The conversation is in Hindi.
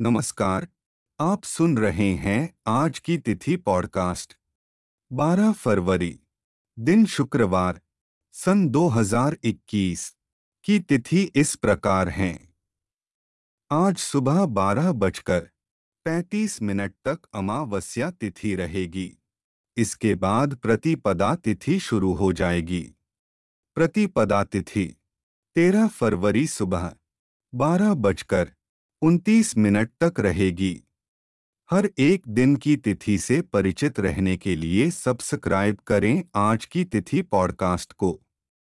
नमस्कार, आप सुन रहे हैं आज की तिथि पॉडकास्ट। 12 फरवरी, दिन शुक्रवार, सन 2021 की तिथि इस प्रकार है। आज सुबह बारह बजकर पैंतीस मिनट तक अमावस्या तिथि रहेगी। इसके बाद प्रतिपदा तिथि शुरू हो जाएगी। प्रतिपदा तिथि, तेरह फरवरी सुबह, बारह बजकर उनतीस मिनट तक रहेगी। हर एक दिन की तिथि से परिचित रहने के लिए सब्सक्राइब करें आज की तिथि पॉडकास्ट को।